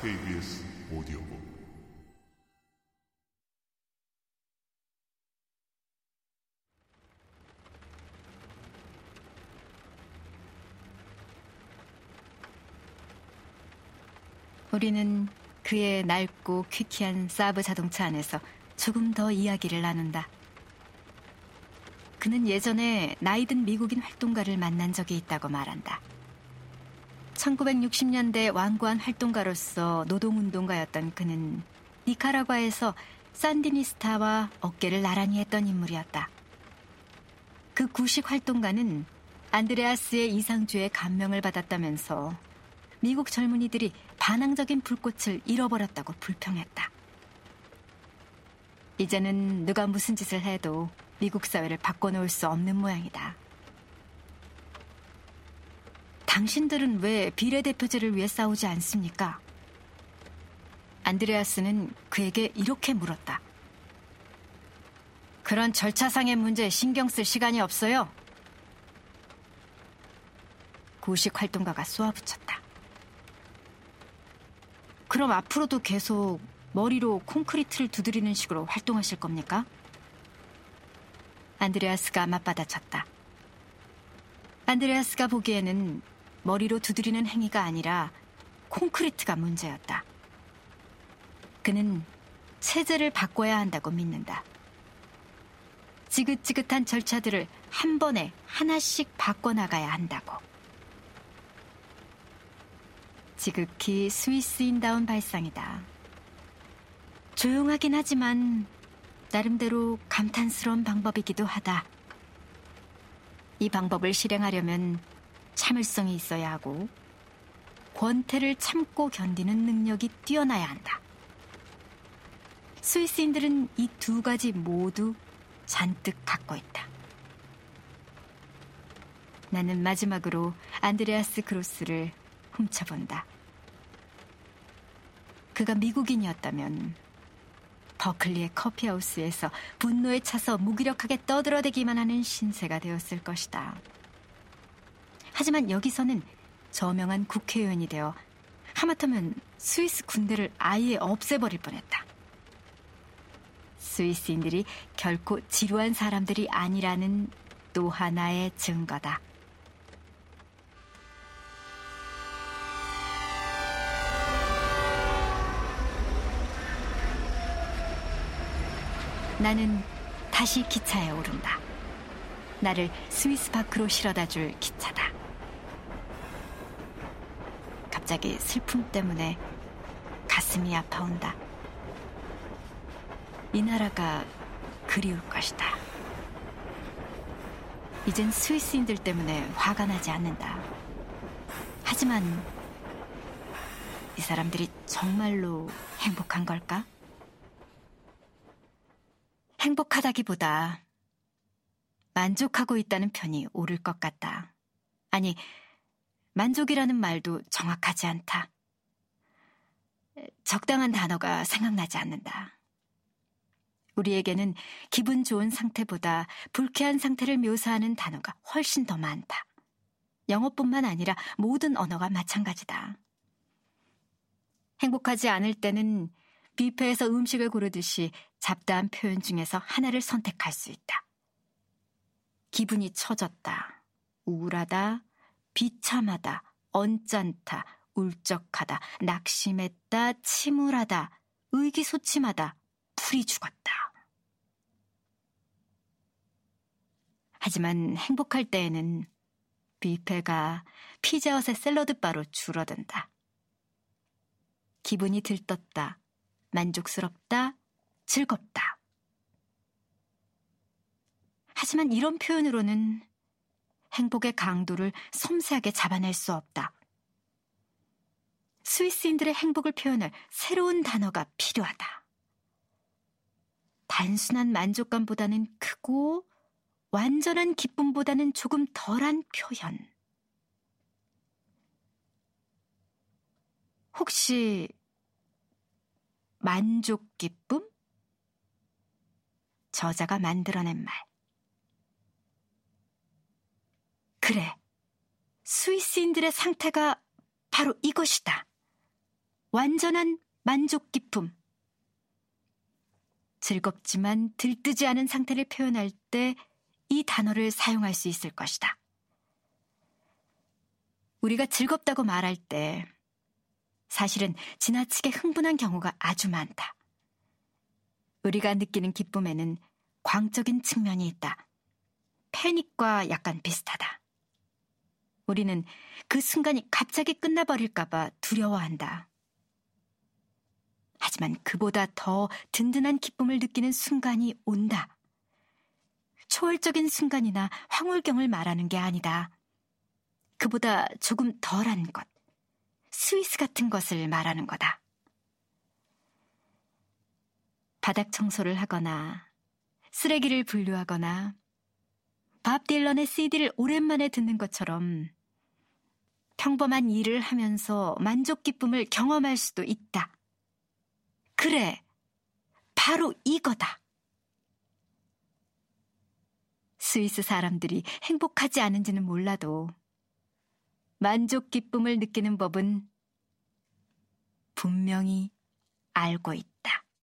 KBS 오디오북 우리는 그의 낡고 퀴퀴한 사브 자동차 안에서 조금 더 이야기를 나눈다. 그는 예전에 나이든 미국인 활동가를 만난 적이 있다고 말한다. 1960년대 완고한 활동가로서 노동운동가였던 그는 니카라과에서 산디니스타와 어깨를 나란히 했던 인물이었다. 그 구식 활동가는 안드레아스의 이상주에 감명을 받았다면서 미국 젊은이들이 반항적인 불꽃을 잃어버렸다고 불평했다. 이제는 누가 무슨 짓을 해도 미국 사회를 바꿔놓을 수 없는 모양이다. 당신들은 왜 비례대표제를 위해 싸우지 않습니까? 안드레아스는 그에게 이렇게 물었다. 그런 절차상의 문제에 신경 쓸 시간이 없어요. 구식 활동가가 쏘아붙였다. 그럼 앞으로도 계속 머리로 콘크리트를 두드리는 식으로 활동하실 겁니까? 안드레아스가 맞받아쳤다. 안드레아스가 보기에는 머리로 두드리는 행위가 아니라 콘크리트가 문제였다. 그는 체제를 바꿔야 한다고 믿는다. 지긋지긋한 절차들을 한 번에 하나씩 바꿔나가야 한다고. 지극히 스위스인다운 발상이다. 조용하긴 하지만 나름대로 감탄스러운 방법이기도 하다. 이 방법을 실행하려면 참을성이 있어야 하고 권태를 참고 견디는 능력이 뛰어나야 한다. 스위스인들은 이 두 가지 모두 잔뜩 갖고 있다. 나는 마지막으로 안드레아스 그로스를 훔쳐본다. 그가 미국인이었다면 버클리의 커피하우스에서 분노에 차서 무기력하게 떠들어대기만 하는 신세가 되었을 것이다. 하지만 여기서는 저명한 국회의원이 되어 하마터면 스위스 군대를 아예 없애버릴 뻔했다. 스위스인들이 결코 지루한 사람들이 아니라는 또 하나의 증거다. 나는 다시 기차에 오른다. 나를 스위스 밖으로 실어다 줄 기차다. 갑자기 슬픔 때문에 가슴이 아파온다. 이 나라가 그리울 것이다. 이젠 스위스인들 때문에 화가 나지 않는다. 하지만 이 사람들이 정말로 행복한 걸까? 행복하다기보다 만족하고 있다는 편이 옳을 것 같다. 아니, 만족이라는 말도 정확하지 않다. 적당한 단어가 생각나지 않는다. 우리에게는 기분 좋은 상태보다 불쾌한 상태를 묘사하는 단어가 훨씬 더 많다. 영어뿐만 아니라 모든 언어가 마찬가지다. 행복하지 않을 때는 뷔페에서 음식을 고르듯이 잡다한 표현 중에서 하나를 선택할 수 있다. 기분이 처졌다, 우울하다, 비참하다, 언짢다, 울적하다, 낙심했다, 침울하다, 의기소침하다, 풀이 죽었다. 하지만 행복할 때에는 뷔페가 피자헛의 샐러드바로 줄어든다. 기분이 들떴다, 만족스럽다, 즐겁다. 하지만 이런 표현으로는 행복의 강도를 섬세하게 잡아낼 수 없다. 스위스인들의 행복을 표현할 새로운 단어가 필요하다. 단순한 만족감보다는 크고 완전한 기쁨보다는 조금 덜한 표현. 혹시 만족 기쁨? 저자가 만들어낸 말. 그래. 스위스인들의 상태가 바로 이것이다. 완전한 만족 기쁨. 즐겁지만 들뜨지 않은 상태를 표현할 때 이 단어를 사용할 수 있을 것이다. 우리가 즐겁다고 말할 때 사실은 지나치게 흥분한 경우가 아주 많다. 우리가 느끼는 기쁨에는 광적인 측면이 있다. 패닉과 약간 비슷하다. 우리는 그 순간이 갑자기 끝나버릴까봐 두려워한다. 하지만 그보다 더 든든한 기쁨을 느끼는 순간이 온다. 초월적인 순간이나 황홀경을 말하는 게 아니다. 그보다 조금 덜한 것, 스위스 같은 것을 말하는 거다. 바닥 청소를 하거나, 쓰레기를 분류하거나, 밥 딜런의 CD를 오랜만에 듣는 것처럼 평범한 일을 하면서 만족 기쁨을 경험할 수도 있다. 그래, 바로 이거다. 스위스 사람들이 행복하지 않은지는 몰라도 만족 기쁨을 느끼는 법은 분명히 알고 있다.